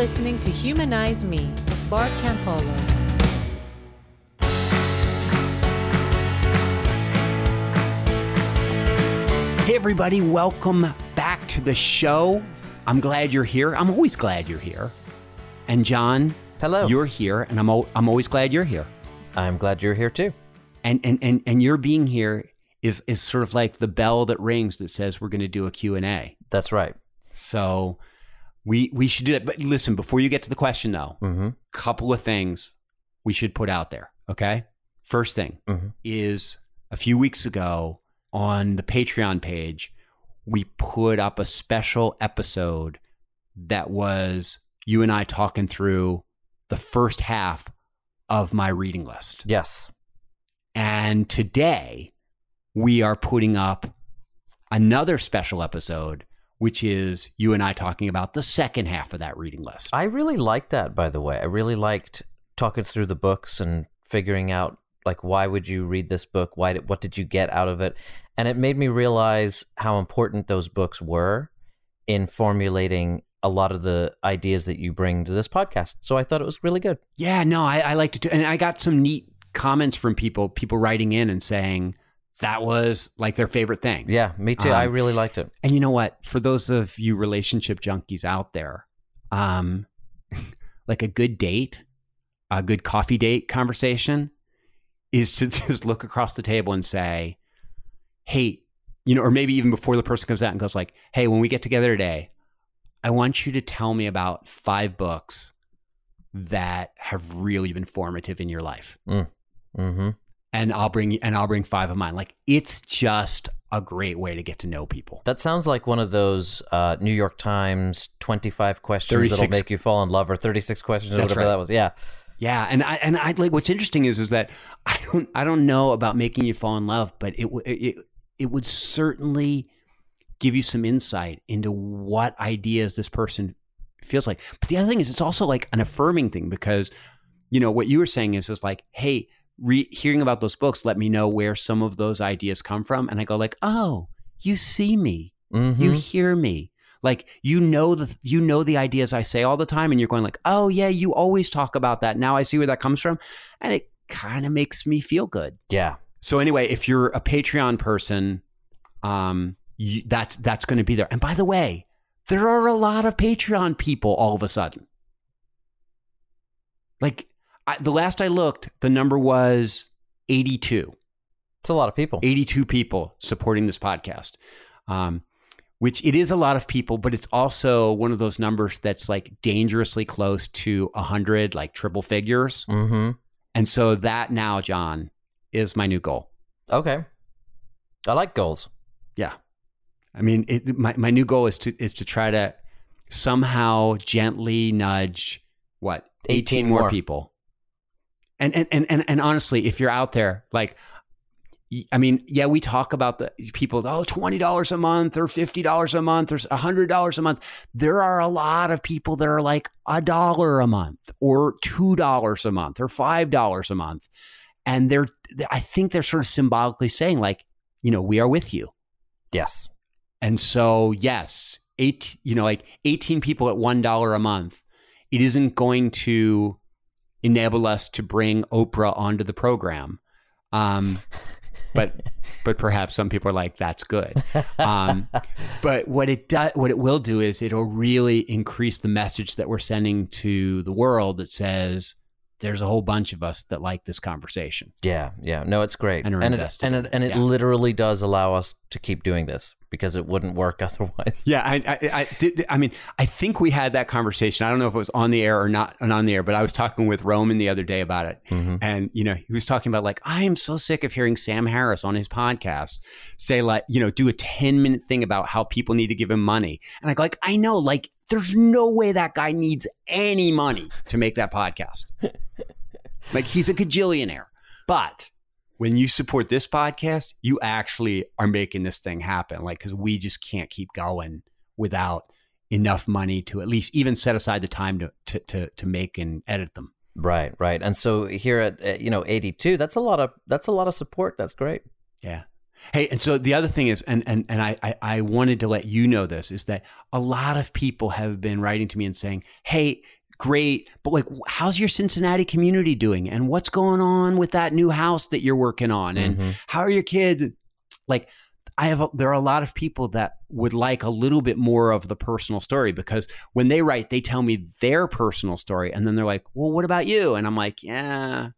listening to Humanize Me with Bart Campolo. Hey, everybody, welcome back to the show. I'm glad you're here. I'm always glad you're here. And John, Hello. you're here, and I'm, al- I'm always glad you're here. I'm glad you're here too. And, and, and, and your being here is, is sort of like the bell that rings that says we're going to do a Q&A. That's right. So we, we should do that. But listen, before you get to the question, though, Mm-hmm. couple of things we should put out there. Okay. First thing Mhm. is a few weeks ago on the Patreon page, we put up a special episode that was you and I talking through the first half of my reading list. Yes. And today we are putting up another special episode, which is you and I talking about the second half of that reading list. I really liked that, by the way. I really liked talking through the books and figuring out like why would you read this book? Why did, what did you get out of it? And it made me realize how important those books were in formulating a lot of the ideas that you bring to this podcast. So I thought it was really good. Yeah, no, I, I liked it too. And I got some neat comments from people, people writing in and saying that was like their favorite thing. Yeah, me too. I Um, really liked it. And you know what? For those of you relationship junkies out there, um, like a good date, a good coffee date conversation is to just look across the table and say, hey, you know, or maybe even before the person comes out and goes like, hey, when we get together today, I want you to tell me about five books that have really been formative in your life Mm-hmm. And I'll bring and I'll bring five of mine. Like it's just a great way to get to know people. That sounds like one of those uh, New York Times 25 questions 36 that'll make you fall in love or 36 questions or whatever right. that was. Yeah. Yeah, and I and I like what's interesting is is that I don't I don't know about making you fall in love, but it it it would certainly give you some insight into what ideas this person feels like. But the other thing is it's also like an affirming thing because you know what you were saying is is like, hey, re- hearing about those books let me know where some of those ideas come from, and I go like, oh, you see me. Mm-hmm. you hear me like you know the you know the ideas i say all the time and you're going like oh yeah you always talk about that now i see where that comes from and it kind of makes me feel good yeah. so anyway if you're a patreon person um you, that's that's going to be there and by the way there are a lot of patreon people all of a sudden like I, the last i looked the number was 82 It's a lot of people. 82 people supporting this podcast, um, which it is a lot of people, but it's also one of those numbers that's like dangerously close to 100, like triple figures. Mm-hmm. And so that now, John, is my new goal. Okay. I like goals. Yeah. I mean, it, my, my new goal is to is to try to somehow gently nudge what 18 more, more. people. And and, and and and honestly, if you're out there, like, I mean, yeah, we talk about the people. Oh, twenty dollars a month, or fifty dollars a month, or hundred dollars a month. There are a lot of people that are like a dollar a month, or two dollars a month, or five dollars a month, and they're. I think they're sort of symbolically saying, like, you know, we are with you. Yes. And so, yes, eight, you know, like 18 people at $1 a month, it isn't going to enable us to bring Oprah onto the program. Um, but, but perhaps some people are like, that's good. Um, but what it does, what it will do is it'll really increase the message that we're sending to the world that says, there's a whole bunch of us that like this conversation. Yeah. Yeah. No, it's great. And and it, and it, it. and it Yeah. literally does allow us to keep doing this because it wouldn't work otherwise. Yeah, I, I, I did. I mean, I think we had that conversation. I don't know if it was on the air or not and on the air, but I was talking with Roman the other day about it, Mhm. and you know, he was talking about like, I am so sick of hearing Sam Harris on his podcast say like, you know, do a ten minute thing about how people need to give him money, and I go like, I know, like, there's no way that guy needs any money to make that podcast. like, he's a gajillionaire, but when you support this podcast, you actually are making this thing happen. Like, because we just can't keep going without enough money to at least even set aside the time to to to, to make and edit them. Right. Right. And so here at, at you know 82, that's a lot of that's a lot of support. That's great. Yeah. Hey, and so the other thing is, and and and I, I I wanted to let you know this is that a lot of people have been writing to me and saying, "Hey, great, but like, how's your Cincinnati community doing? And what's going on with that new house that you're working on? And Mhm. how are your kids?" Like, I have a, there are a lot of people that would like a little bit more of the personal story because when they write, they tell me their personal story, and then they're like, "Well, what about you?" And I'm like, "Yeah."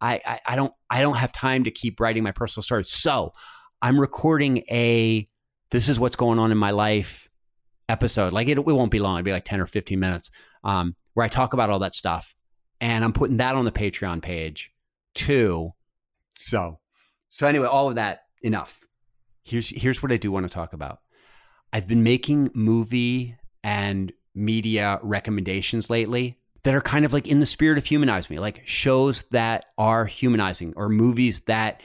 I, I, I don't I don't have time to keep writing my personal story. So I'm recording a this is what's going on in my life episode. Like it, it won't be long. It'll be like 10 or 15 minutes um, where I talk about all that stuff. And I'm putting that on the Patreon page too. So so anyway, all of that enough. Here's here's what I do want to talk about. I've been making movie and media recommendations lately that are kind of like in the spirit of humanize me, like shows that are humanizing or movies that,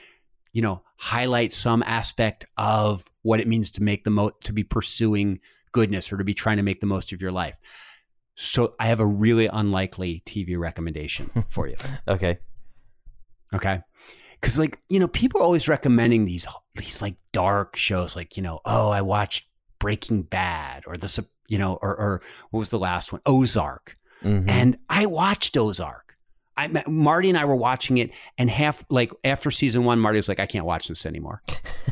you know, highlight some aspect of what it means to make the most, to be pursuing goodness or to be trying to make the most of your life. So I have a really unlikely TV recommendation for you. Okay. Okay. Cause like, you know, people are always recommending these these like dark shows, like, you know, oh, I watched Breaking Bad or the you know, or or what was the last one? Ozark. Mhm. And I watched Ozark. I Marty and I were watching it, and half like after season one, Marty was like, "I can't watch this anymore.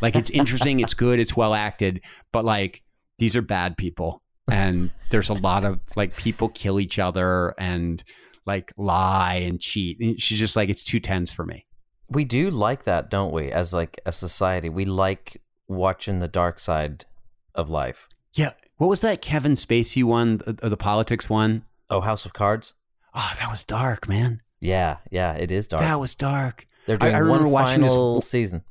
Like it's interesting, it's good, it's well acted, but like these are bad people, and there's a lot of like people kill each other and like lie and cheat. And she's just like, it's too tense for me. we do like that, don't we? As like a society, we like watching the dark side of life. Yeah. What was that Kevin Spacey one, the, the politics one? Oh, House of Cards. Oh, that was dark, man. Yeah, yeah, it is dark. That was dark. They're I- doing I remember one watching this- final season.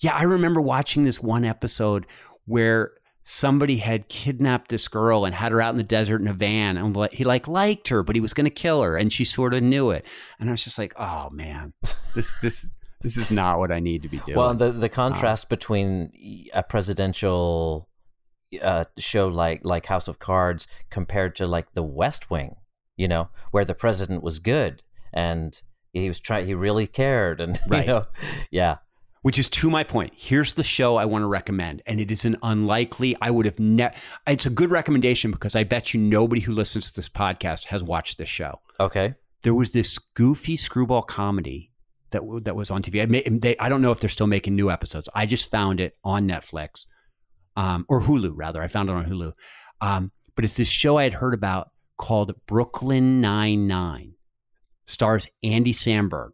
Yeah, I remember watching this one episode where somebody had kidnapped this girl and had her out in the desert in a van, and he like liked her, but he was going to kill her, and she sort of knew it. And I was just like, oh man, this this this is not what I need to be doing. Well, the the contrast between a presidential uh, show like like House of Cards compared to like The West Wing, you know, where the president was good and he was trying, he really cared, and Right. you know, yeah, Which is to my point. Here's the show I want to recommend, and it is an unlikely. I would have never. It's a good recommendation because I bet you nobody who listens to this podcast has watched this show. okay, there was this goofy screwball comedy that w- that was on TV. I, may, they, I don't know if they're still making new episodes. I just found it on Netflix um, or Hulu rather. I found it on Hulu. Um, but it's this show I had heard about called Brooklyn Nine Nine. Stars Andy Samberg,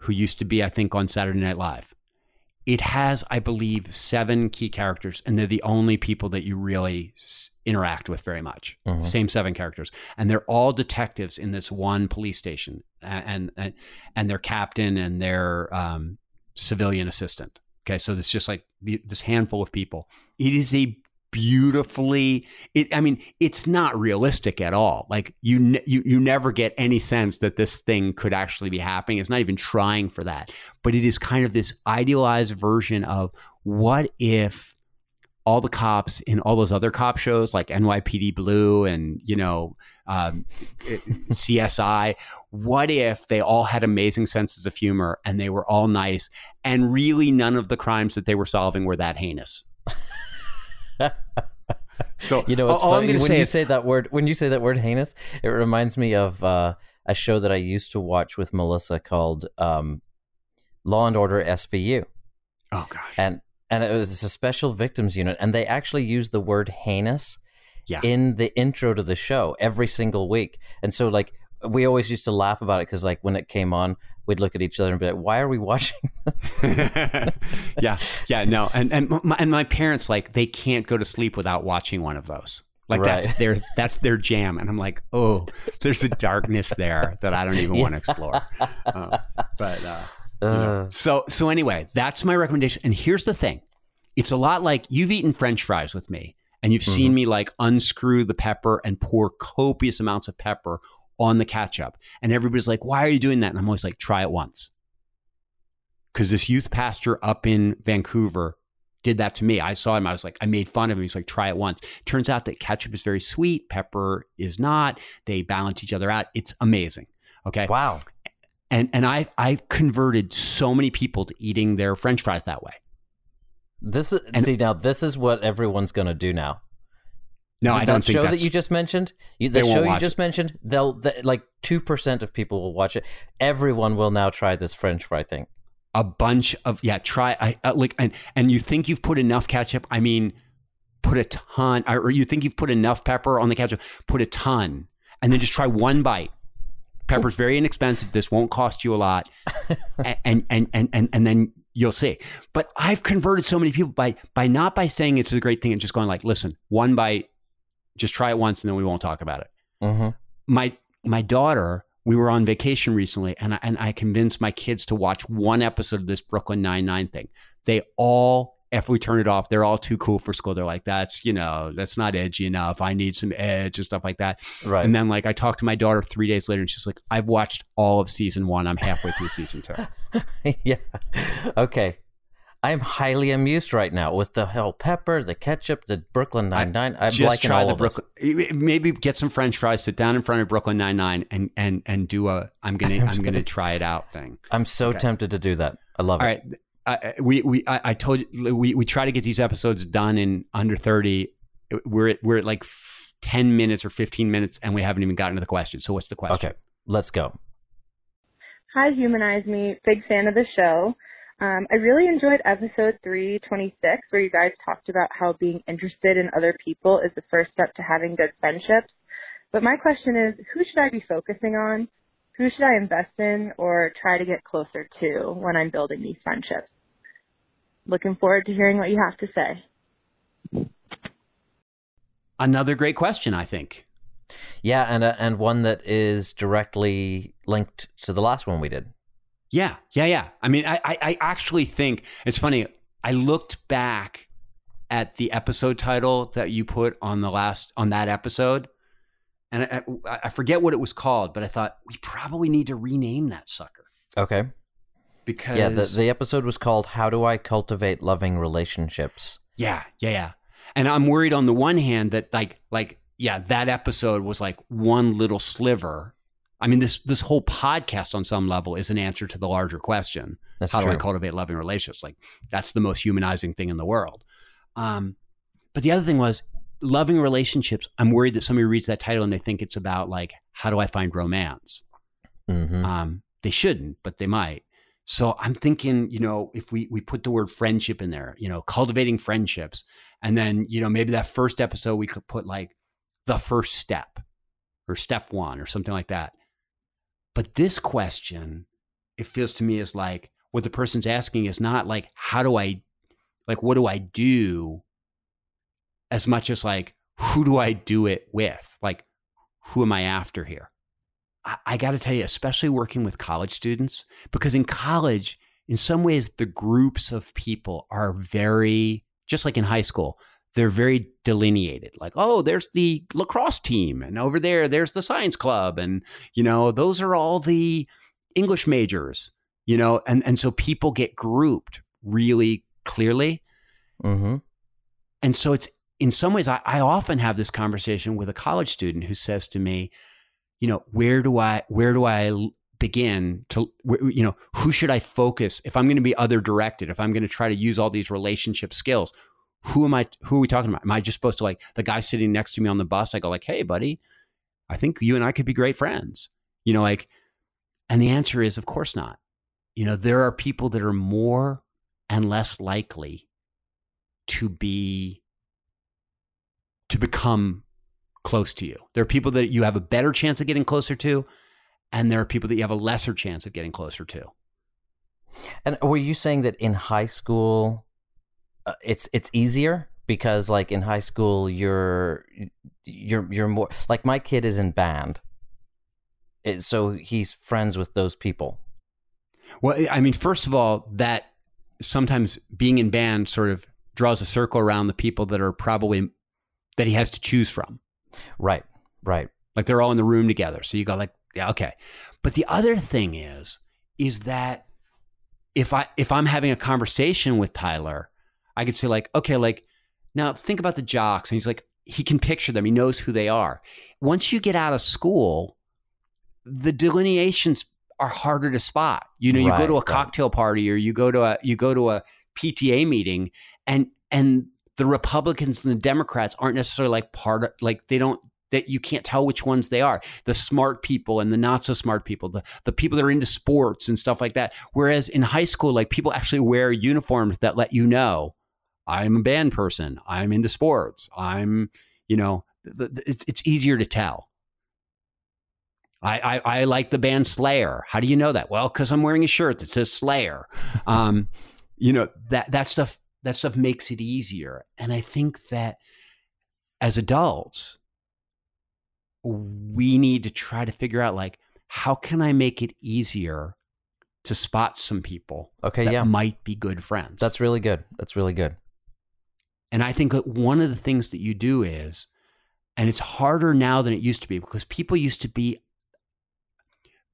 who used to be I think on Saturday Night Live. It has, I believe, seven key characters, and they're the only people that you really s- interact with very much. Mhm. Same seven characters, and they're all detectives in this one police station, and and and their captain and their um, civilian assistant. Okay, so it's just like the, this handful of people. It is a beautifully. It, I mean, it's not realistic at all. Like you, ne- you, you never get any sense that this thing could actually be happening. It's not even trying for that. But it is kind of this idealized version of what if all the cops in all those other cop shows like NYPD Blue and you know um, CSI. What if they all had amazing senses of humor and they were all nice and really none of the crimes that they were solving were that heinous? So you know, it's all, funny when you is say that word. When you say that word heinous, it reminds me of uh, a show that I used to watch with Melissa called um, Law and Order SVU. oh gosh, and and it was a special victims unit and they actually used the word heinous Yeah. in the intro to the show every single week and so like we always used to laugh about it because like when it came on we'd look at each other and be like why are we watching yeah, yeah, no, and and my, and my parents like they can't go to sleep without watching one of those. Like that's their that's their jam, and I'm like, oh, there's a darkness there that I don't even want to explore. Uh, but uh, you know. Uh, so so anyway, that's my recommendation. And here's the thing: it's a lot like you've eaten French fries with me, and you've seen me like unscrew the pepper and pour copious amounts of pepper on the ketchup, and everybody's like, "Why are you doing that?" And I'm always like, "Try it once." Because this youth pastor up in Vancouver did that to me. I saw him. I was like, I made fun of him. He's like, try it once. Turns out that ketchup is very sweet. Pepper is not. They balance each other out. It's amazing. Okay. wow And and I I've converted so many people to eating their French fries that way. This is And- see now. This is what everyone's going to do now. No, that I don't think show that you just mentioned. You, the show you just mentioned. They'll they, like two percent of people will watch it. Everyone will now try this French fry thing. a bunch of yeah. Try I uh, like and and you think you've put enough ketchup? I mean, put a ton, or you think you've put enough pepper on the ketchup? Put a ton, and then just try one bite. Pepper's very inexpensive. This won't cost you a lot, and and and and and then you'll see. But I've converted so many people by by not by saying it's a great thing and just going like, listen, one bite, just try it once, and then we won't talk about it. Mm-hmm. my my daughter we were on vacation recently and I, and I convinced my kids to watch one episode of this Brooklyn Nine-Nine thing. They all if we turn it off, they're all too cool for school. They're like, that's, you know, that's not edgy enough. I need some edge and stuff like that. Right. And then like I talked to my daughter three days later and she's like, I've watched all of season one. I'm halfway through season two. yeah. Okay. I am highly amused right now with the hell pepper, the ketchup, the Brooklyn Nine Nine. I'm Just liking try all the of this. Brooklyn. Maybe get some French fries. Sit down in front of Brooklyn Nine Nine and and and do a. I'm gonna I'm gonna try it out thing. I'm so Okay. tempted to do that. I love All it. right. I, we we I, I told you we we try to get these episodes done in under 30. We're at we're at like 10 minutes or 15 minutes and we haven't even gotten to the question. So what's the question? Okay. Let's go. Hi, Humanize Me. Big fan of the show. Um, I really enjoyed episode 326 where you guys talked about how being interested in other people is the first step to having good friendships. But my question is, who should I be focusing on? Who should I invest in or try to get closer to when I'm building these friendships? Looking forward to hearing what you have to say. Another great question, I think. Yeah, and uh, and one that is directly linked to the last one we did. Yeah, yeah, yeah. I mean, I, I, I actually think it's funny. I looked back at the episode title that you put on the last on that episode, and I, I, I forget what it was called, but I thought we probably need to rename that sucker Okay. because Yeah, the the episode was called "How Do I Cultivate Loving Relationships." Yeah, yeah, yeah. And I'm worried on the one hand that like like yeah, that episode was like one little sliver. I mean, this this whole podcast on some level is an answer to the larger question: That's How true. do I cultivate loving relationships? Like that's the most humanizing thing in the world. Um, but the other thing was loving relationships. I'm worried that somebody reads that title and they think it's about like how do I find romance. hmm Um, they shouldn't, but they might. So I'm thinking, you know, if we we put the word friendship in there, you know, cultivating friendships, and then you know maybe that first episode we could put like the first step or step one or something like that. But this question, it feels to me is like what the person's asking is not like how do I, like what do I do, as much as like who do I do it with, like who am I after here. I, I got to tell you, especially working with college students, because in college, in some ways, the groups of people are very, just like in high school, they're very delineated. Like, oh, there's the lacrosse team, and over there, there's the science club, and you know, those are all the English majors, you know, and and so people get grouped really clearly, hmm and so it's in some ways, I, I often have this conversation with a college student who says to me, you know, where do I where do i begin to you know who should I focus if I'm going to be other directed if I'm going to try to use all these relationship skills who am I who are we talking about am I just supposed to like the guy sitting next to me on the bus I go like hey buddy I think you and I could be great friends you know like and the answer is of course not you know there are people that are more and less likely to be to become close to you. There are people that you have a better chance of getting closer to, and there are people that you have a lesser chance of getting closer to. And were you saying that in high school, uh, it's it's easier because like in high school you're you're you're more like my kid is in band, it, so he's friends with those people. Well, I mean, first of all, that sometimes being in band sort of draws a circle around the people that are probably that he has to choose from. Right, right. Like they're all in the room together. So you go like, yeah, okay. But the other thing is, is that if I if I'm having a conversation with Tyler, I could say like, okay, like now think about the jocks, and he's like, he can picture them. He knows who they are. Once you get out of school, the delineations are harder to spot. You know, you go to a right. cocktail party or you go to a you go to a PTA meeting and and the Republicans and the Democrats aren't necessarily like part of like they don't that you can't tell which ones they are the smart people and the not so smart people the, the people that are into sports and stuff like that whereas in high school like people actually wear uniforms that let you know i'm a band person i'm into sports i'm you know it's, it's easier to tell I, I, I like the band Slayer. How do you know that? Well, because I'm wearing a shirt that says Slayer. Um, you know that that stuff that stuff makes it easier. And I think that as adults, we need to try to figure out like how can I make it easier to spot some people okay, that yeah. might be good friends. That's really good. That's really good. And I think that one of the things that you do is, and it's harder now than it used to be because people used to be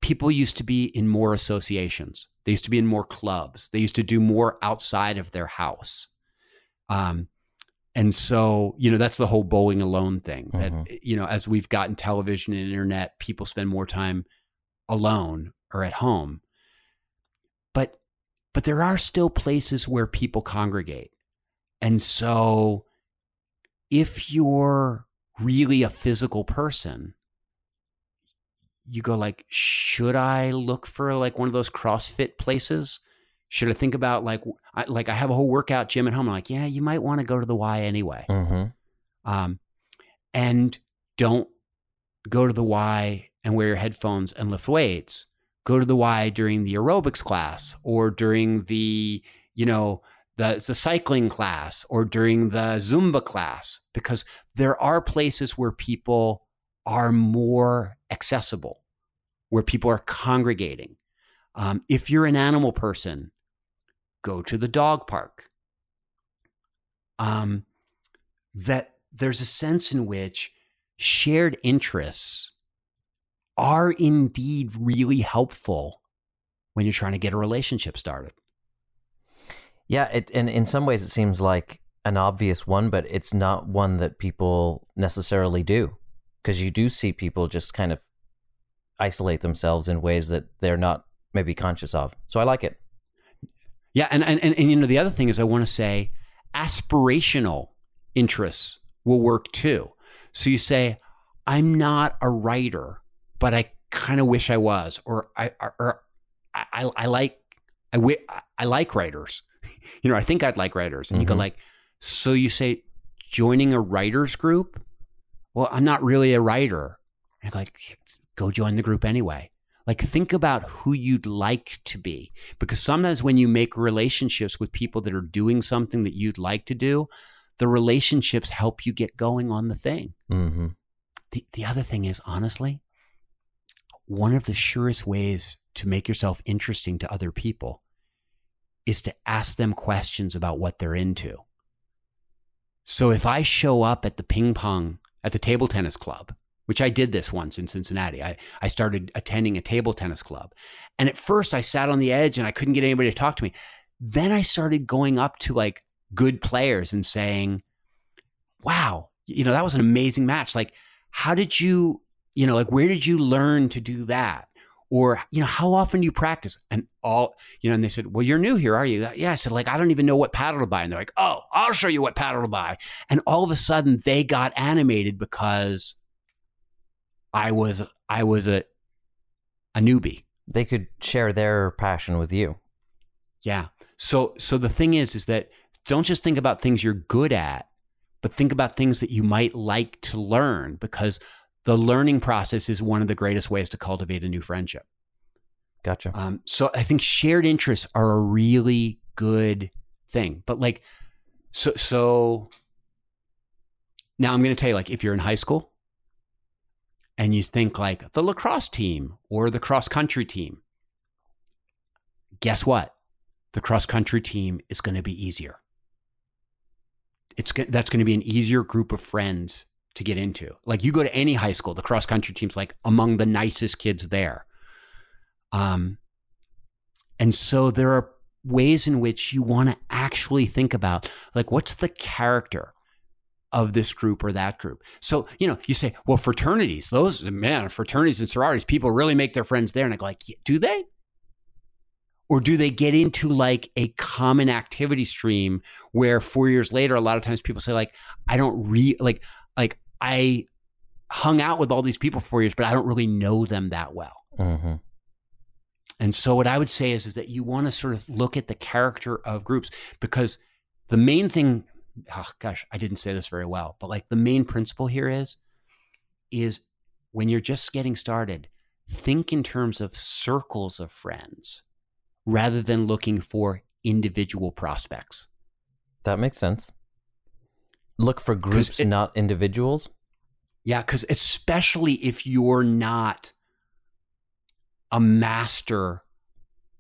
people used to be in more associations. They used to be in more clubs. They used to do more outside of their house. Um, and so, you know, that's the whole bowling alone thing. That Mhm. you know, as we've gotten television and internet, people spend more time alone or at home. But but there are still places where people congregate. And so if you're really a physical person, you go like, should I look for like one of those CrossFit places? Should I think about like, I, like I have a whole workout gym at home. I'm like, yeah, you might want to go to the Y anyway. Mm-hmm. Um, and don't go to the Y and wear your headphones and lift weights. Go to the Y during the aerobics class or during the, you know, the, the cycling class or during the Zumba class, because there are places where people are more accessible, where people are congregating. Um, if you're an animal person, go to the dog park. Um, that there's a sense in which shared interests are indeed really helpful when you're trying to get a relationship started. Yeah, it, and in some ways it seems like an obvious one, but it's not one that people necessarily do because you do see people just kind of isolate themselves in ways that they're not maybe conscious of. So I like it. Yeah, and and and, and you know the other thing is I want to say aspirational interests will work too. So you say I'm not a writer, but I kind of wish I was, or I or I, I like I, I like writers. You know, I think I'd like writers, and you go Mhm. like, so you say joining a writers group. Well, I'm not really a writer. And I go like, go join the group anyway. Like think about who you'd like to be, because sometimes when you make relationships with people that are doing something that you'd like to do, the relationships help you get going on the thing. Mm-hmm. The, the other thing is, honestly, one of the surest ways to make yourself interesting to other people is to ask them questions about what they're into. So if I show up at the ping pong, at the table tennis club, which I did this once in Cincinnati, I, I started attending a table tennis club. And at first I sat on the edge and I couldn't get anybody to talk to me. Then I started going up to like good players and saying, wow, you know, that was an amazing match. Like, how did you, you know, like, where did you learn to do that? Or, you know, how often do you practice? And all, you know, and they said, well, you're new here, are you? Yeah. I said, like, I don't even know what paddle to buy. And they're like, oh, I'll show you what paddle to buy. And all of a sudden they got animated because I was, I was a, a newbie. They could share their passion with you. Yeah. So so the thing is is that don't just think about things you're good at, but think about things that you might like to learn because the learning process is one of the greatest ways to cultivate a new friendship. Gotcha. Um, so I think shared interests are a really good thing. But like, so so now I'm going to tell you, like, if you're in high school and you think like the lacrosse team or the cross country team, guess what? The cross country team is going to be easier. It's that's going to be an easier group of friends to get into. Like you go to any high school, the cross country team's like among the nicest kids there. Um, and so there are ways in which you want to actually think about like what's the character of this group or that group. So, you know, you say, well, fraternities, those man, fraternities and sororities, people really make their friends there. And I go like, "Yeah, do they? Or do they get into like a common activity stream where four years later, a lot of times people say, like, I don't re like I hung out with all these people for years, but I don't really know them that well. Mm-hmm. And so what I would say is, is that you want to sort of look at the character of groups because the main thing, oh gosh, I didn't say this very well, but like the main principle here is, is when you're just getting started, think in terms of circles of friends rather than looking for individual prospects. That makes sense. Look for groups, it- not individuals. Yeah, because especially if you're not a master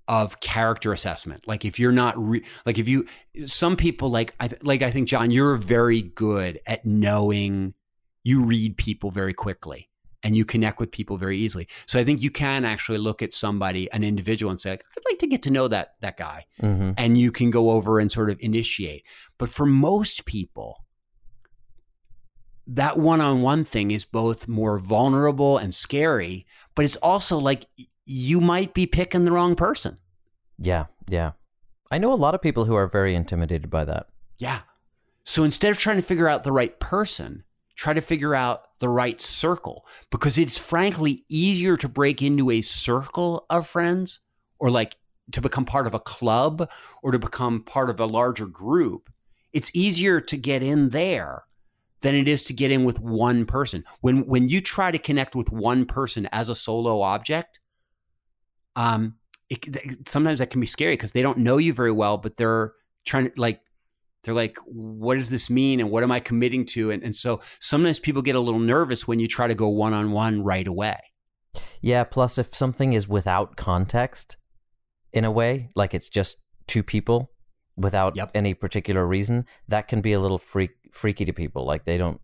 of character assessment, like if you're not re- like if you some people like I th- like I think John, you're very good at knowing you read people very quickly and you connect with people very easily. So I think you can actually look at somebody, an individual, and say, like, I'd like to get to know that that guy, Mm-hmm. and you can go over and sort of initiate. But for most people, that one-on-one thing is both more vulnerable and scary, but it's also like you might be picking the wrong person. Yeah, yeah. I know a lot of people who are very intimidated by that. Yeah. So instead of trying to figure out the right person, try to figure out the right circle because it's frankly easier to break into a circle of friends or like to become part of a club or to become part of a larger group. It's easier to get in there than it is to get in with one person. When when you try to connect with one person as a solo object, um, it, sometimes that can be scary because they don't know you very well, but they're trying to like they're like, what does this mean? And what am I committing to? And, and so sometimes people get a little nervous when you try to go one on one right away. Yeah, plus if something is without context in a way, like it's just two people without Yep. any particular reason, that can be a little freak freaky to people. Like they don't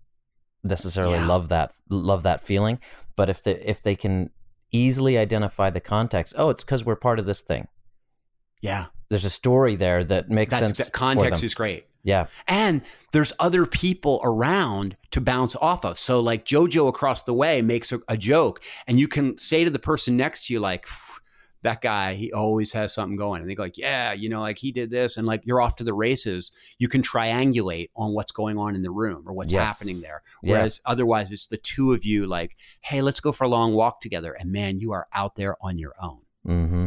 necessarily Yeah. love that love that feeling, but if they if they can easily identify the context, oh, it's cuz we're part of this thing. Yeah. There's a story there that makes That's, sense. that context is great. yeah. And there's other people around to bounce off of. So, like JoJo across the way makes a, a joke, and you can say to the person next to you, like, that guy, he always has something going. And they go, like, yeah, you know, like he did this. And like you're off to the races. You can triangulate on what's going on in the room or what's Yes. happening there. Yeah. Whereas otherwise, it's the two of you, like, hey, let's go for a long walk together. And man, you are out there on your own. Mm-hmm.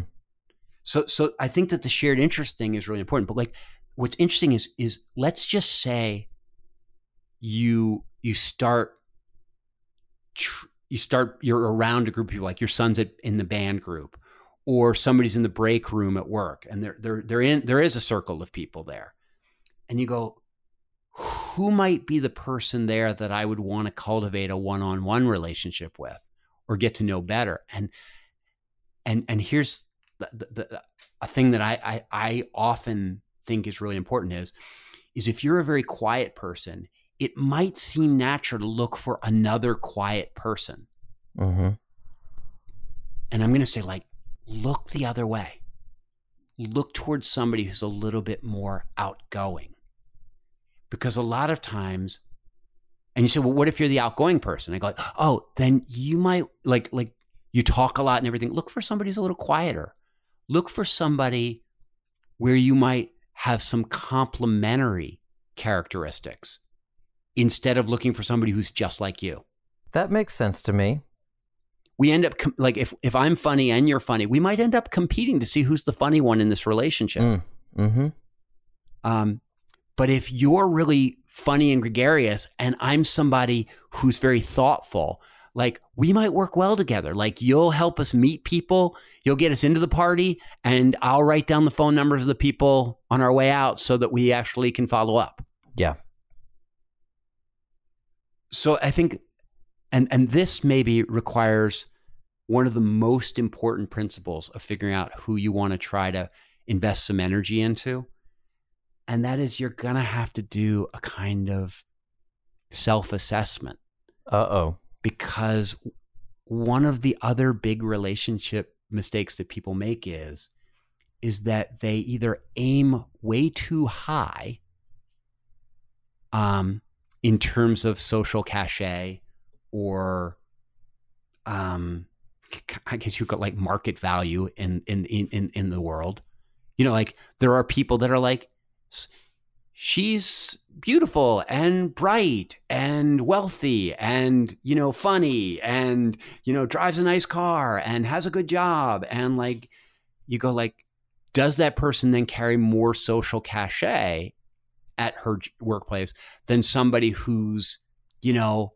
So so I think that the shared interest thing is really important. But like what's interesting is is let's just say you you start tr- you start you're around a group of people like your son's at, in the band group or somebody's in the break room at work and they're they're they're in there is a circle of people there. And you go who might be the person there that I would want to cultivate a one-on-one relationship with or get to know better and and and here's the, the, the, a thing that I, I I often think is really important is is if you're a very quiet person, it might seem natural to look for another quiet person. Mm-hmm. And I'm going to say like look the other way. Look towards somebody who's a little bit more outgoing. Because a lot of times and you say, well, what if you're the outgoing person? I go, oh, then you might like like you talk a lot and everything. Look for somebody who's a little quieter. Look for somebody where you might have some complementary characteristics instead of looking for somebody who's just like you. That makes sense to me. We end up com- like if if I'm funny and you're funny, we might end up competing to see who's the funny one in this relationship. Mm. Mm-hmm. Um, but if you're really funny and gregarious, and I'm somebody who's very thoughtful, like we might work well together. Like you'll help us meet people, you'll get us into the party, and I'll write down the phone numbers of the people on our way out so that we actually can follow up. Yeah. So I think, and and this maybe requires one of the most important principles of figuring out who you want to try to invest some energy into, and that is you're gonna have to do a kind of self assessment Uh oh. because one of the other big relationship mistakes that people make is is that they either aim way too high um, in terms of social cachet or um, I guess you got like market value in in in in the world. You know, like there are people that are like she's beautiful and bright and wealthy and you know funny and you know drives a nice car and has a good job and like you go like does that person then carry more social cachet at her workplace than somebody who's you know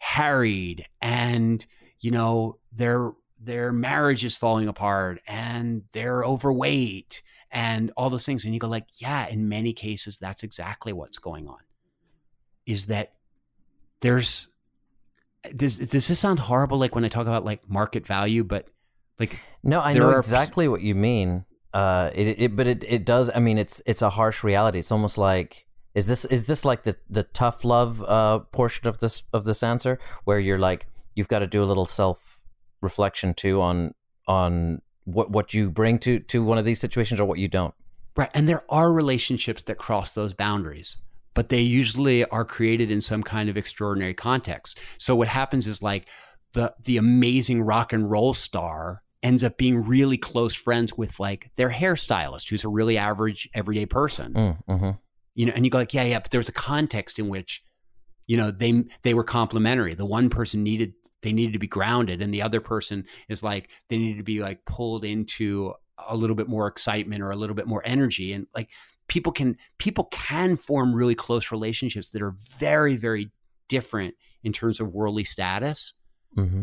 harried and you know their their marriage is falling apart and they're overweight and all those things. And you go like yeah in many cases that's exactly what's going on is that there's does does this sound horrible like when i talk about like market value but like no i know exactly what you mean. Uh it, it but it it does i mean it's it's a harsh reality. It's almost like is this is this like the the tough love uh portion of this of this answer where you're like you've got to do a little self reflection too on on what what you bring to to one of these situations or what you don't. Right, and there are relationships that cross those boundaries, but they usually are created in some kind of extraordinary context. So what happens is like the the amazing rock and roll star ends up being really close friends with like their hairstylist, who's a really average everyday person. Mm, mm-hmm. You know, and you go like, yeah, yeah, but there's a context in which you know they they were complementary the one person needed they needed to be grounded and the other person is like they needed to be like pulled into a little bit more excitement or a little bit more energy and like people can people can form really close relationships that are very very different in terms of worldly status mm-hmm.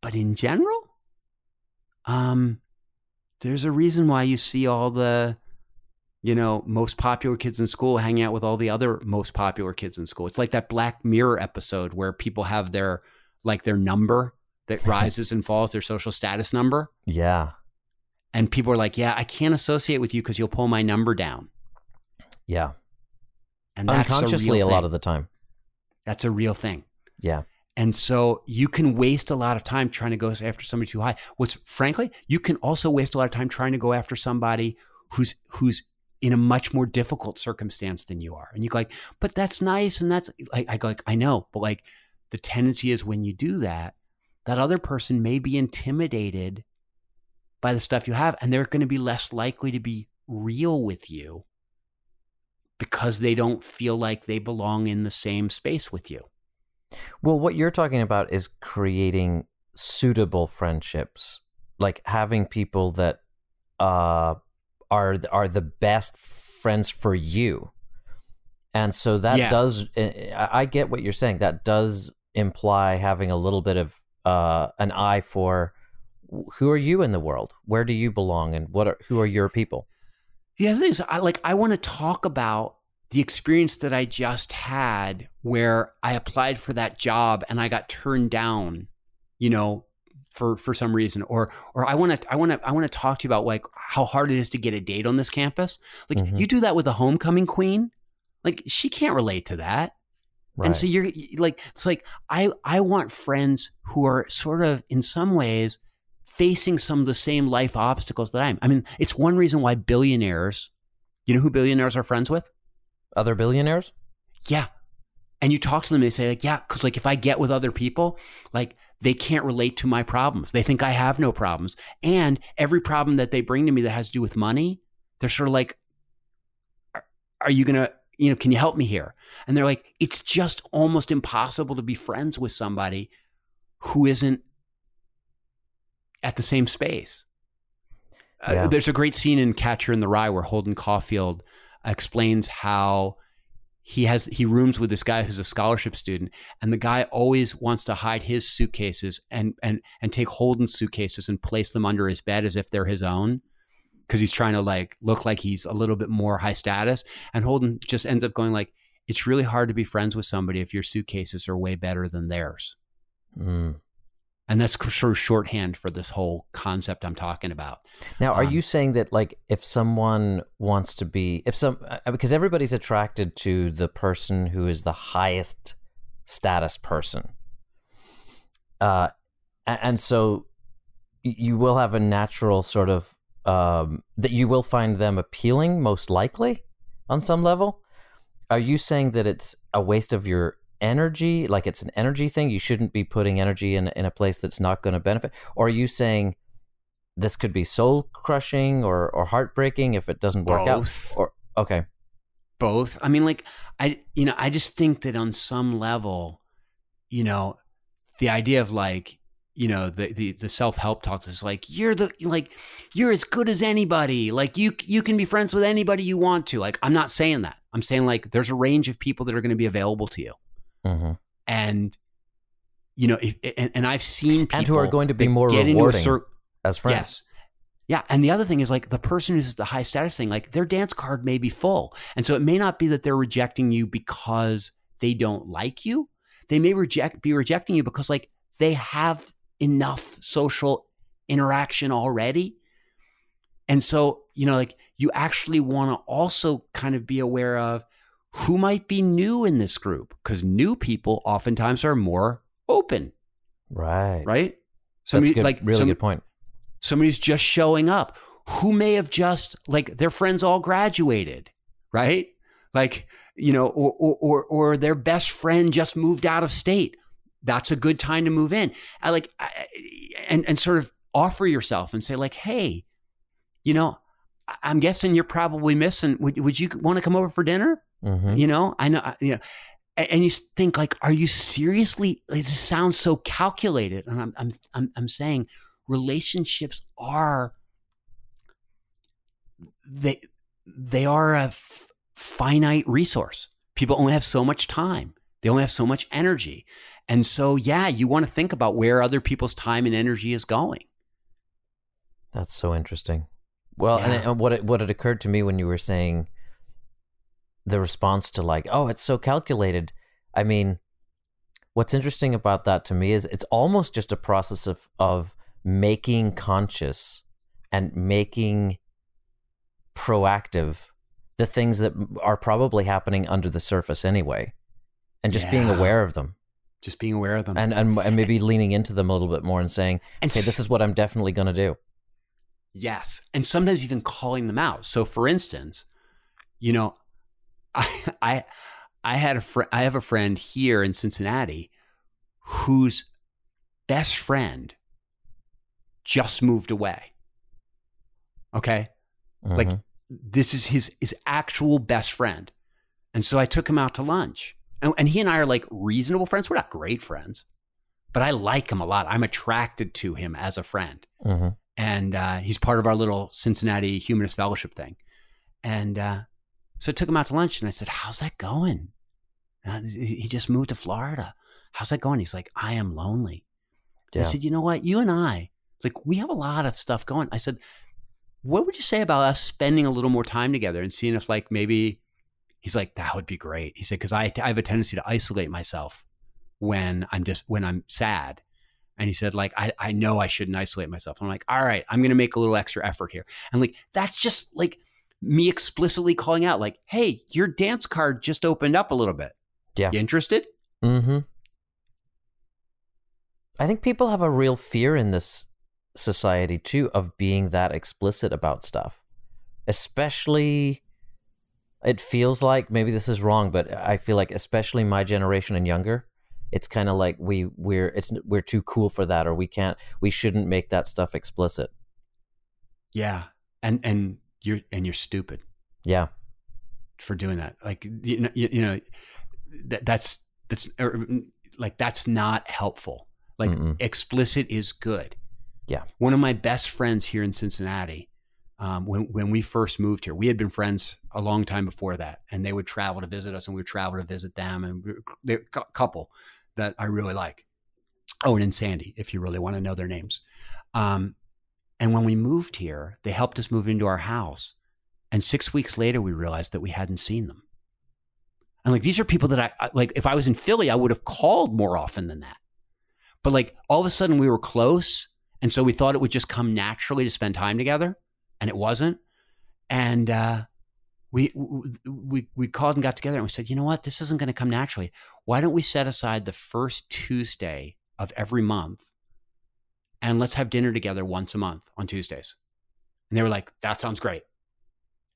but in general um there's a reason why you see all the you know, most popular kids in school hanging out with all the other most popular kids in school. It's like that Black Mirror episode where people have their like their number that rises and falls, their social status number. Yeah. And people are like, "Yeah, I can't associate with you because you'll pull my number down." Yeah. And unconsciously a, a lot of the time. That's a real thing. Yeah. And so you can waste a lot of time trying to go after somebody too high. What's frankly, you can also waste a lot of time trying to go after somebody who's who's in a much more difficult circumstance than you are. And you go like, but that's nice. And that's like, I go like, I know, but like the tendency is when you do that, that other person may be intimidated by the stuff you have and they're going to be less likely to be real with you because they don't feel like they belong in the same space with you. Well, what you're talking about is creating suitable friendships, like having people that uh are are the best friends for you. And so that yeah. does i get what you're saying. That does imply having a little bit of uh, an eye for who are you in the world? Where do you belong? And what are who are your people? Yeah the thing is i like i want to talk about the experience that i just had where i applied for that job and i got turned down you know for for some reason. Or or I want to I want to I want to talk to you about like how hard it is to get a date on this campus. Like mm-hmm. you do that with a homecoming queen, like she can't relate to that. Right. And so you're like it's like I I want friends who are sort of in some ways facing some of the same life obstacles that I'm. I mean, it's one reason why billionaires, you know who billionaires are friends with? Other billionaires? Yeah. And you talk to them, they say like, yeah, because like if I get with other people, like they can't relate to my problems. They think I have no problems. And every problem that they bring to me that has to do with money, they're sort of like, are you going to, you know, can you help me here? And they're like, it's just almost impossible to be friends with somebody who isn't at the same space. Uh, yeah. Uh, there's a great scene in Catcher in the Rye where Holden Caulfield explains how he has he rooms with this guy who's a scholarship student and the guy always wants to hide his suitcases and and and take Holden's suitcases and place them under his bed as if they're his own because he's trying to like look like he's a little bit more high status and Holden just ends up going like it's really hard to be friends with somebody if your suitcases are way better than theirs. Mm. And that's sort of shorthand for this whole concept I'm talking about. Now, are um, you saying that, like, if someone wants to be, if some, uh, uh, because everybody's attracted to the person who is the highest status person, uh, and so you will have a natural sort of um, that you will find them appealing, most likely, on some level. Are you saying that it's a waste of your energy, like it's an energy thing. You shouldn't be putting energy in in a place that's not going to benefit. Or are you saying this could be soul crushing or or heartbreaking if it doesn't work Both. out? Or okay, both. I mean, like I, you know, I just think that on some level, you know, the idea of like, you know, the the, the self help talks is like you're the like you're as good as anybody. Like you you can be friends with anybody you want to. Like I'm not saying that. I'm saying like there's a range of people that are going to be available to you, hmm and you know, if, and, and I've seen people and who are going to be more rewarding cir- as friends. Yes. Yeah. And the other thing is like the person who's the high status thing, like their dance card may be full. And so it may not be that they're rejecting you because they don't like you. They may reject be rejecting you because like they have enough social interaction already. And so, you know, like you actually want to also kind of be aware of who might be new in this group because new people oftentimes are more open, Right. right? That's Somebody good. like really some- good point. somebody's just showing up who may have just like their friends all graduated right like you know or or or, or their best friend just moved out of state that's a good time to move in I like I, and and sort of offer yourself and say like hey you know i'm guessing you're probably missing would, would you want to come over for dinner hmm you know? I know you know and you think like are you seriously it just sounds so calculated. And i'm i'm i'm, I'm saying relationships are they they are a f- finite resource. People only have so much time. They only have so much energy. And so yeah you want to think about where other people's time and energy is going. That's so interesting. Well, and, Yeah. it, and what it, what had occurred to me when you were saying the response to like, oh, it's so calculated. I mean, what's interesting about that to me is it's almost just a process of of making conscious and making proactive the things that are probably happening under the surface anyway, and just being aware of them just being aware of them and and, and maybe leaning into them a little bit more and saying, and okay, this is what I'm definitely going to do. Yes. And sometimes even calling them out. So for instance, you know, I I I had a friend I have a friend here in Cincinnati whose best friend just moved away. Okay? Like Mhm. this is his his actual best friend. And so I took him out to lunch. And, and he and I are like reasonable friends. We're not great friends, but I like him a lot. I'm attracted to him as a friend Mhm. and uh, he's part of our little Cincinnati Humanist Fellowship thing. And uh, so I took him out to lunch, and I said, "How's that going?" Uh, he he just moved to Florida. How's that going? He's like, "I am lonely." Yeah. I said, "You know what? You and I, like, we have a lot of stuff going." I said, "What would you say about us spending a little more time together and seeing if, like, maybe?" He's like, "That would be great." He said, "Because I I have a tendency to isolate myself when I'm just when I'm sad." And he said, like, I, I know I shouldn't isolate myself. I'm like, all right, I'm going to make a little extra effort here. And like, that's just like me explicitly calling out, like, hey, your dance card just opened up a little bit. Yeah. You interested? Mm-hmm. I think people have a real fear in this society too of being that explicit about stuff. Especially it feels like maybe this is wrong, but I feel like especially my generation and younger, it's kind of like we we're it's we're too cool for that or we can't we shouldn't make that stuff explicit. Yeah. And, and you're, and you're stupid Yeah. for doing that. Like, you know, you, you know that, that's, that's or, like, that's not helpful. Like, Mm-mm. explicit is good. Yeah. One of my best friends here in Cincinnati, um, when when we first moved here, we had been friends a long time before that, and they would travel to visit us, and we would travel to visit them, and we they're a couple that I really like. Oh, and Sandy, if you really want to know their names. Um, and when we moved here, they helped us move into our house, and six weeks later, we realized that we hadn't seen them. And like these are people that I like. If I was in Philly, I would have called more often than that. But like all of a sudden, we were close, and so we thought it would just come naturally to spend time together, and it wasn't. And uh, we we we called and got together, and we said, you know what, this isn't going to come naturally. Why don't we set aside the first Tuesday of every month, and let's have dinner together once a month on Tuesdays? And they were like, that sounds great,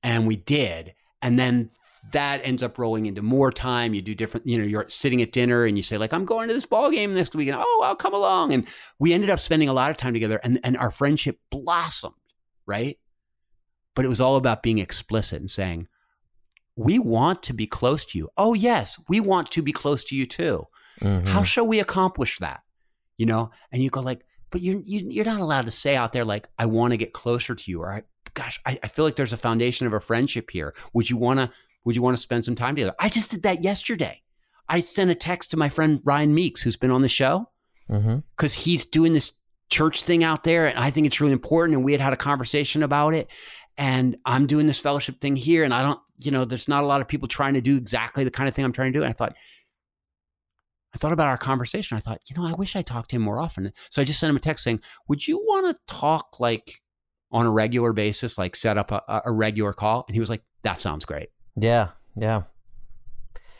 and we did. And then that ends up rolling into more time. You do different, you know, you're sitting at dinner and you say, like, I'm going to this ball game next week. And oh, I'll come along. And we ended up spending a lot of time together and, and our friendship blossomed, right? But it was all about being explicit and saying, we want to be close to you. Oh, yes, we want to be close to you too. Mhm. How shall we accomplish that? You know, and you go like, but you're you, you're not allowed to say out there like, I want to get closer to you, or I, gosh, I, I feel like there's a foundation of a friendship here. Would you want to? Would you want to spend some time together? I just did that yesterday. I sent a text to my friend Ryan Meeks, who's been on the show, mm-hmm. because he's doing this church thing out there, and I think it's really important. And we had had a conversation about it, and I'm doing this fellowship thing here, and I don't, you know, there's not a lot of people trying to do exactly the kind of thing I'm trying to do. And I thought, I thought about our conversation. I thought, you know, I wish I talked to him more often. So I just sent him a text saying, "Would you want to talk like on a regular basis, like set up a, a regular call?" And he was like, "That sounds great." Yeah, yeah.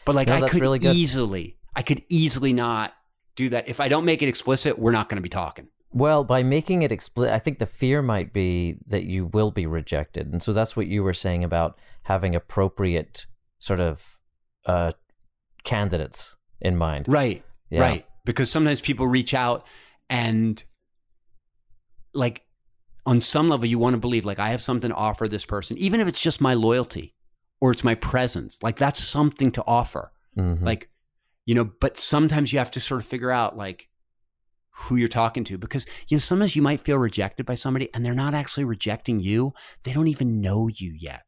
But like, No, I could really good. easily, I could easily not do that if I don't make it explicit. We're not going to be talking. Well, by making it explicit, I think the fear might be that you will be rejected, and so that's what you were saying about having appropriate sort of uh, candidates in mind. Right. Yeah. Right. Because sometimes people reach out and like on some level you want to believe like I have something to offer this person, even if it's just my loyalty or it's my presence. Like that's something to offer. Mhm. Like, you know, but sometimes you have to sort of figure out like who you're talking to because you know sometimes you might feel rejected by somebody and they're not actually rejecting you. They don't even know you yet.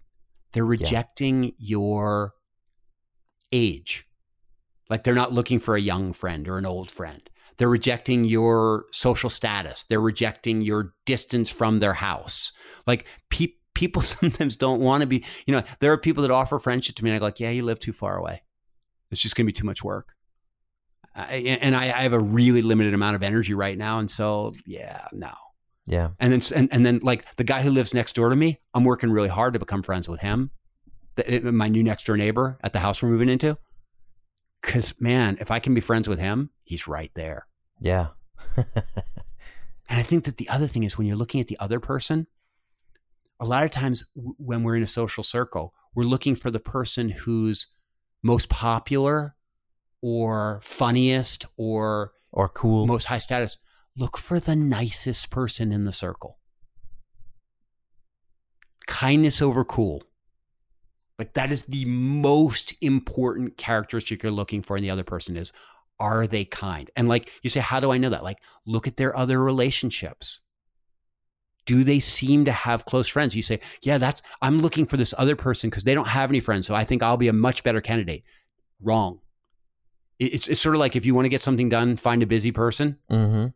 They're rejecting your age. Like they're not looking for a young friend or an old friend. They're rejecting your social status. They're rejecting your distance from their house. Like pe- people sometimes don't want to be, you know, there are people that offer friendship to me and I go like, yeah, you live too far away. It's just going to be too much work. I, and I, I have a really limited amount of energy right now. And so, yeah, no. yeah, And then, and, and then like the guy who lives next door to me, I'm working really hard to become friends with him. The, eh, my new next door neighbor at the house we're moving into. Cause man, if I can be friends with him, he's right there. yeah, And I think that the other thing is when you're looking at the other person, a lot of times w- when we're in a social circle, we're looking for the person who's most popular or funniest or or cool. most high status. Look for the nicest person in the circle. Kindness over cool. Like that is the most important characteristic you're looking for in the other person is are they kind? And like you say, how do I know that? Like look at their other relationships. Do they seem to have close friends? You say, yeah, that's I'm looking for this other person because they don't have any friends. So I think I'll be a much better candidate. Wrong. It's, it's sort of like if you want to get something done, find a busy person hmm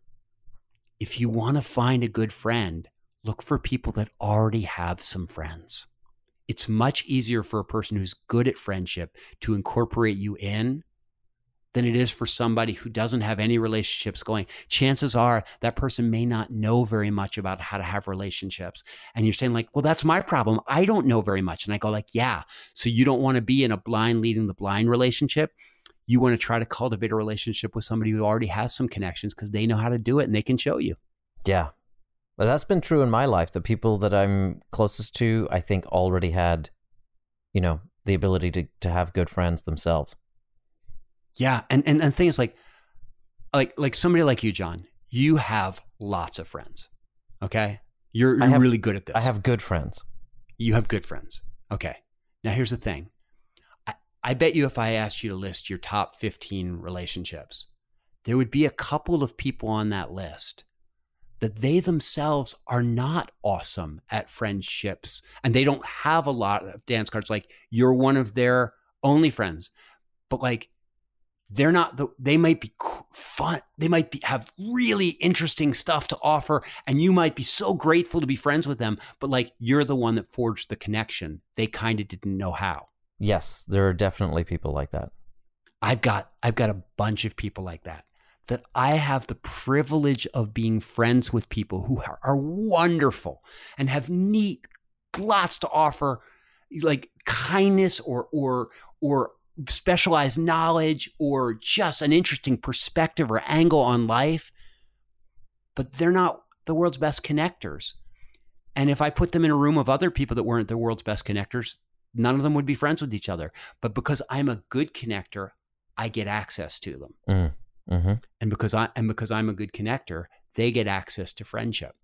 if you want to find a good friend, look for people that already have some friends. It's much easier for a person who's good at friendship to incorporate you in than it is for somebody who doesn't have any relationships going. Chances are that person may not know very much about how to have relationships. And you're saying like, "Well, that's my problem. I don't know very much." And I go like, "Yeah. So you don't want to be in a blind leading the blind relationship you want to try to cultivate a relationship with somebody who already has some connections because they know how to do it and they can show you. Yeah. But that's been true in my life. The people that I'm closest to, I think, already had, you know, the ability to, to have good friends themselves. Yeah, and and and the thing is like, like like somebody like you, John. You have lots of friends. Okay, you're, you're have- really good at this. I have good friends. you have good friends. Okay, now here's the thing. I, I bet you if I asked you to list your top 15 relationships, there would be a couple of people on that list that they themselves are not awesome at friendships and they don't have a lot of dance cards. Like you're one of their only friends, but like they're not the, they might be fun. They might be, have really interesting stuff to offer. And you might be so grateful to be friends with them, but like you're the one that forged the connection. They kind of didn't know how. Yes, there are definitely people like that. I've got I've got a bunch of people like that that I have the privilege of being friends with people who are, wonderful and have neat lots to offer like kindness or or or specialized knowledge or just an interesting perspective or angle on life but they're not the world's best connectors and if I put them in a room of other people that weren't the world's best connectors none of them would be friends with each other. But because I'm a good connector, I get access to them. Mm. Hmm And because I and because I'm a good connector, they get access to friendship.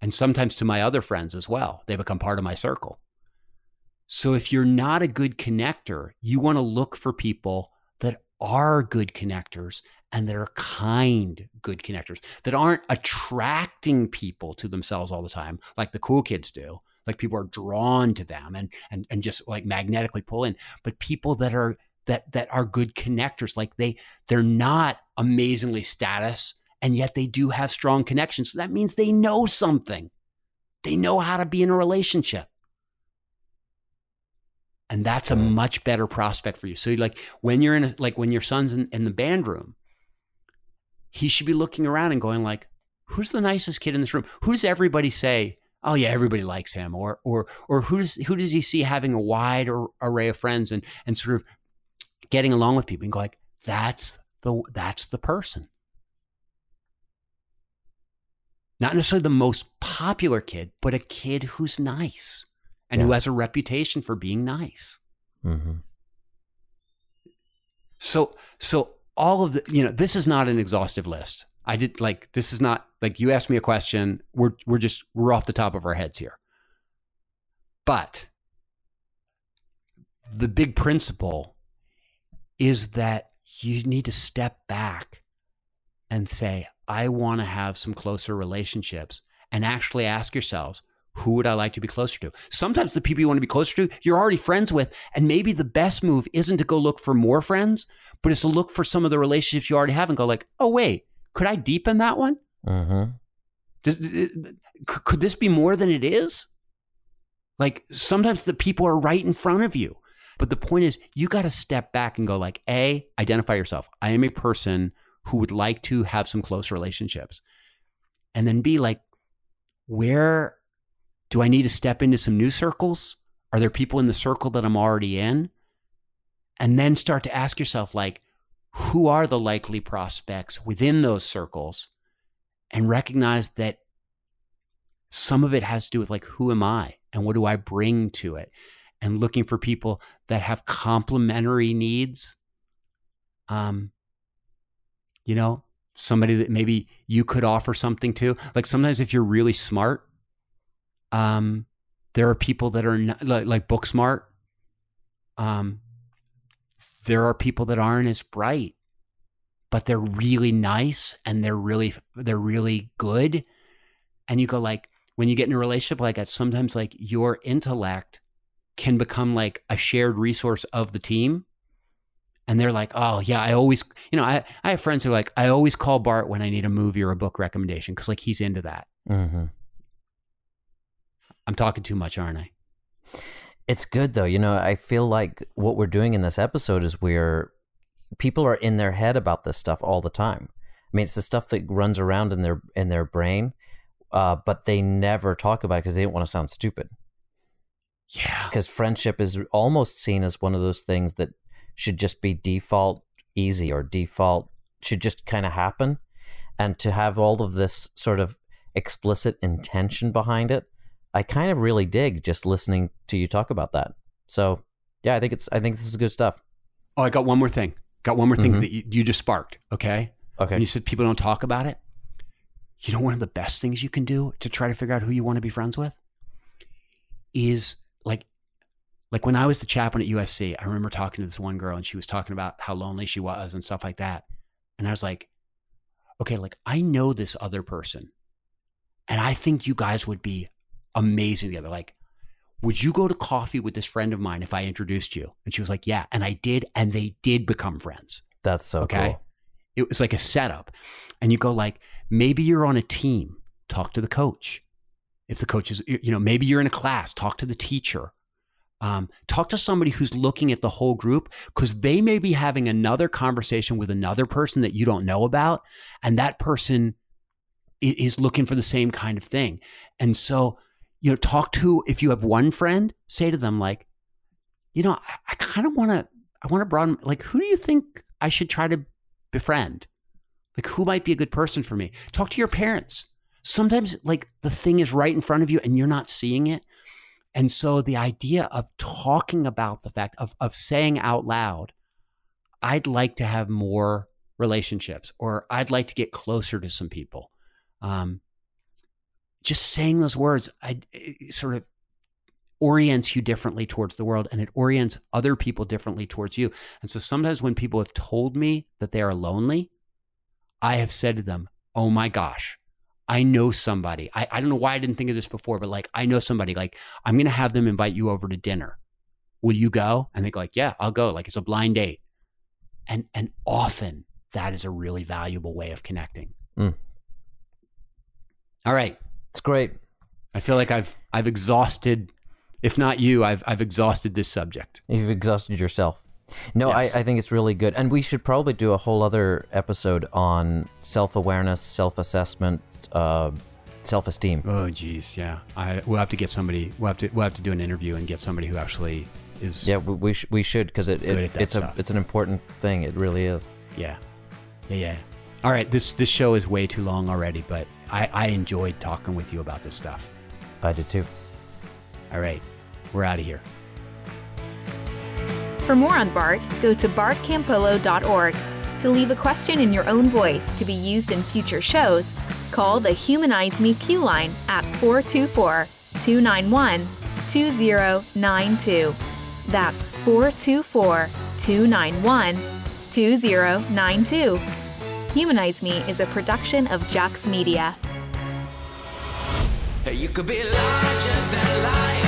And sometimes to my other friends as well. They become part of my circle. So if you're not a good connector, you want to look for people that are good connectors and that are kind good connectors that aren't attracting people to themselves all the time like the cool kids do like people are drawn to them and and and just like magnetically pull in but people that are that that are good connectors. Like they they're not amazingly status and yet they do have strong connections. So that means they know something. They know how to be in a relationship. And that's a much better prospect for you. So like when you're in a, like when your son's in, in the band room he should be looking around and going like who's the nicest kid in this room? Who's everybody say oh yeah everybody likes him or or or who does who does he see having a wide ar- array of friends and and sort of getting along with people and go like that's the that's the person not necessarily the most popular kid but a kid who's nice and who has a reputation for being nice hmm So so all of the you know this is not an exhaustive list. I did like this is not like you asked me a question. We're we're just we're off the top of our heads here. But the big principle is that you need to step back and say, I want to have some closer relationships and actually ask yourselves, who would I like to be closer to? Sometimes the people you want to be closer to, you're already friends with. And maybe the best move isn't to go look for more friends, but it's to look for some of the relationships you already have and go like, oh, wait, could I deepen that one? hmm Does, could could this be more than it is? Like sometimes the people are right in front of you. But the point is, you got to step back and go like, A, identify yourself. I am a person who would like to have some close relationships. And then B, like, where do I need to step into some new circles? Are there people in the circle that I'm already in? And then start to ask yourself, like, who are the likely prospects within those circles? And recognize that some of it has to do with like, who am I and what do I bring to it? And looking for people that have complementary needs. Um, you know, somebody that maybe you could offer something to. Like sometimes if you're really smart, um, there are people that are not, like, like book smart. Um, there are people that aren't as bright, but they're really nice and they're really they're really good. And you go like when you get in a relationship like that, sometimes like your intellect can become like a shared resource of the team. And they're like, oh yeah, I always, you know, I, I have friends who are like, I always call Bart when I need a movie or a book recommendation because like he's into that. hmm I'm talking too much, aren't I? It's good though. You know, I feel like what we're doing in this episode is we're people are in their head about this stuff all the time. I mean, it's the stuff that runs around in their in their brain, uh, but they never talk about it because they don't want to sound stupid. Yeah. Because friendship is almost seen as one of those things that should just be default easy or default should just kind of happen, and to have all of this sort of explicit intention behind it, I kind of really dig just listening to you talk about that. So yeah, I think it's I think this is good stuff. Oh, I got one more thing. Got one more thing Mhm. that you, you just sparked. Okay. Okay. When you said people don't talk about it, you know, one of the best things you can do to try to figure out who you want to be friends with is like, like when I was the chaplain at USC, I remember talking to this one girl and she was talking about how lonely she was and stuff like that. And I was like, okay, like I know this other person and I think you guys would be amazing together. Like, would you go to coffee with this friend of mine if I introduced you? And she was like, yeah. And I did. And they did become friends. That's so Okay. cool. It was like a setup. And you go like, maybe you're on a team, talk to the coach. If the coach is, you know, maybe you're in a class, talk to the teacher. Um, talk to somebody who's looking at the whole group because they may be having another conversation with another person that you don't know about. And that person is looking for the same kind of thing. And so, you know, talk to, if you have one friend, say to them, like, you know, I, I kind of want to, I want to broaden, like, who do you think I should try to befriend? Like, who might be a good person for me? Talk to your parents. Sometimes, like, the thing is right in front of you and you're not seeing it. And so the idea of talking about the fact of, of saying out loud, I'd like to have more relationships or I'd like to get closer to some people. Um, just saying those words, I sort of orients you differently towards the world and it orients other people differently towards you. And so sometimes when people have told me that they are lonely, I have said to them, Oh my gosh, I know somebody. I, I don't know why I didn't think of this before, but like I know somebody. Like I'm gonna have them invite you over to dinner. Will you go? And they go like, Yeah, I'll go. Like it's a blind date. And and often that is a really valuable way of connecting. Mm. All right. It's great. I feel like I've I've exhausted if not you, I've I've exhausted this subject. You've exhausted yourself. No, Yes. I, I think it's really good. And we should probably do a whole other episode on self awareness, self assessment, uh, self esteem. Oh geez, yeah. I we'll have to get somebody we'll have to we'll have to do an interview and get somebody who actually is Yeah, we, we, sh- we should because it, it it's a it's an important thing. It really is. Yeah. Yeah, yeah. All right, this this show is way too long already, but I, I enjoyed talking with you about this stuff. I did too. All right. We're out of here. For more on BART, go to bartcampolo.org. To leave a question in your own voice to be used in future shows, call the Humanize Me Q line at 424 291 2092. That's 424 291 2092. Humanize Me is a production of Jux Media. You could be larger than life.